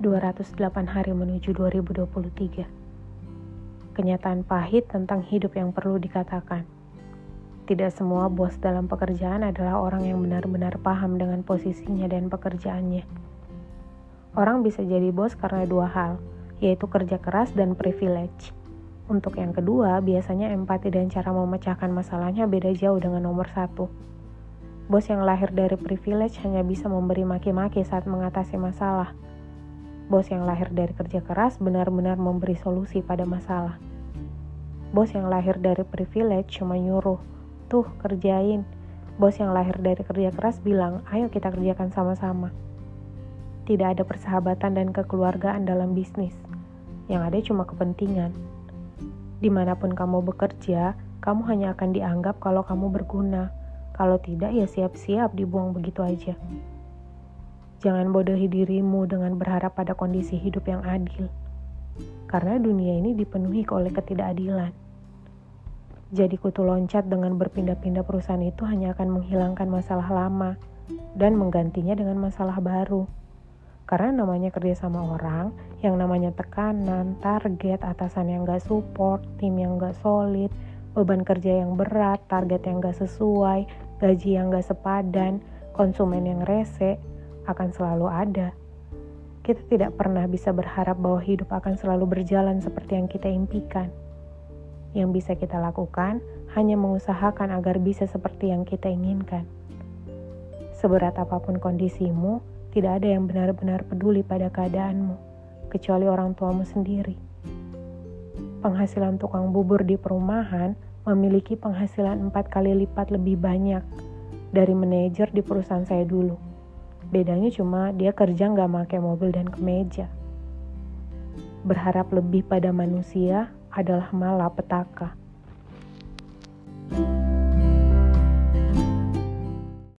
208 hari menuju 2023. Kenyataan pahit tentang hidup yang perlu dikatakan. Tidak semua bos dalam pekerjaan adalah orang yang benar-benar paham dengan posisinya dan pekerjaannya. Orang bisa jadi bos karena dua hal, yaitu kerja keras dan privilege. Untuk yang kedua, biasanya empati dan cara memecahkan masalahnya beda jauh dengan nomor satu. Bos yang lahir dari privilege hanya bisa memberi maki-maki saat mengatasi masalah, Bos yang lahir dari kerja keras benar-benar memberi solusi pada masalah. Bos yang lahir dari privilege cuma nyuruh, tuh kerjain. Bos yang lahir dari kerja keras bilang, ayo kita kerjakan sama-sama. Tidak ada persahabatan dan kekeluargaan dalam bisnis. Yang ada cuma kepentingan. Di mana pun kamu bekerja, kamu hanya akan dianggap kalau kamu berguna. Kalau tidak, ya siap-siap dibuang begitu aja. Jangan bodohi dirimu dengan berharap pada kondisi hidup yang adil. Karena dunia ini dipenuhi oleh ketidakadilan. Jadi kutu loncat dengan berpindah-pindah perusahaan itu hanya akan menghilangkan masalah lama dan menggantinya dengan masalah baru. Karena namanya kerja sama orang, yang namanya tekanan, target, atasan yang gak support, tim yang gak solid, beban kerja yang berat, target yang gak sesuai, gaji yang gak sepadan, konsumen yang rese, akan selalu ada. Kita tidak pernah bisa berharap bahwa hidup akan selalu berjalan seperti yang kita impikan. Yang bisa kita lakukan hanya mengusahakan agar bisa seperti yang kita inginkan. Seberat apa pun kondisimu, tidak ada yang benar-benar peduli pada keadaanmu, kecuali orang tuamu sendiri. Penghasilan tukang bubur di perumahan memiliki penghasilan empat kali lipat lebih banyak dari manajer di perusahaan saya dulu Bedanya cuma dia kerja nggak pakai mobil dan kemeja. Berharap lebih pada manusia adalah malapetaka.